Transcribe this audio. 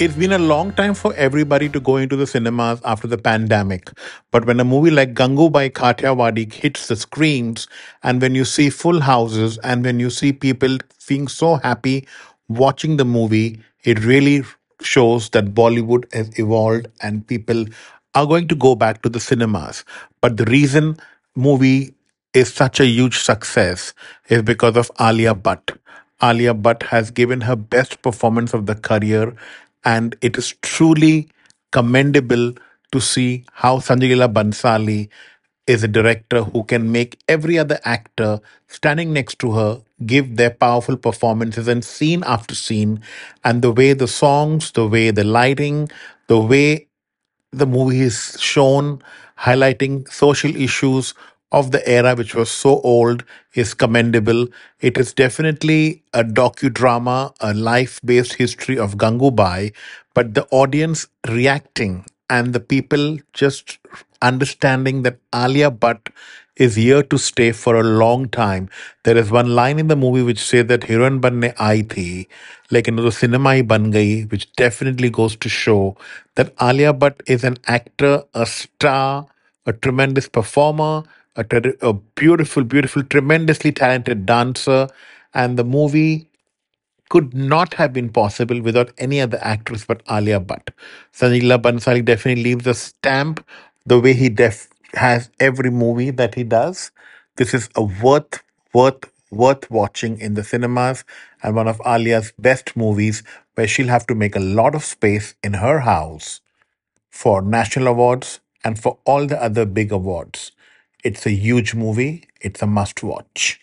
It's been a long time for everybody to go into the cinemas after the pandemic. But when a movie like Gangubai Kathiawadi hits the screens, and when you see full houses, and when you see people being so happy watching the movie, it really shows that Bollywood has evolved and people are going to go back to the cinemas. But the reason movie is such a huge success is because of Alia Bhatt. Alia Bhatt has given her best performance of the career, and it is truly commendable to see how Sanjay Leela Bhansali is a director who can make every other actor standing next to her give their powerful performances and scene after scene. And the way the songs the way the lighting the way the movie is shown highlighting social issues of the era which was so old is commendable it is definitely a docudrama a life-based history of gangubai but the audience reacting and the people just understanding that alia Bhatt is here to stay for a long time. There is one line in the movie which says that heroine banne aayi like the cinema ban gayi, which definitely goes to show that Alia Bhatt is an actor, a star, a tremendous performer, a, ter- a beautiful, beautiful, tremendously talented dancer, and the movie could not have been possible without any other actress but Alia Bhatt. Sanjay Leela Bhansali definitely leaves a stamp the way he def- has every movie that he does. This is a worth, worth, worth watching in the cinemas and one of Alia's best movies where she'll have to make a lot of space in her house for national awards and for all the other big awards. It's a huge movie. It's a must watch.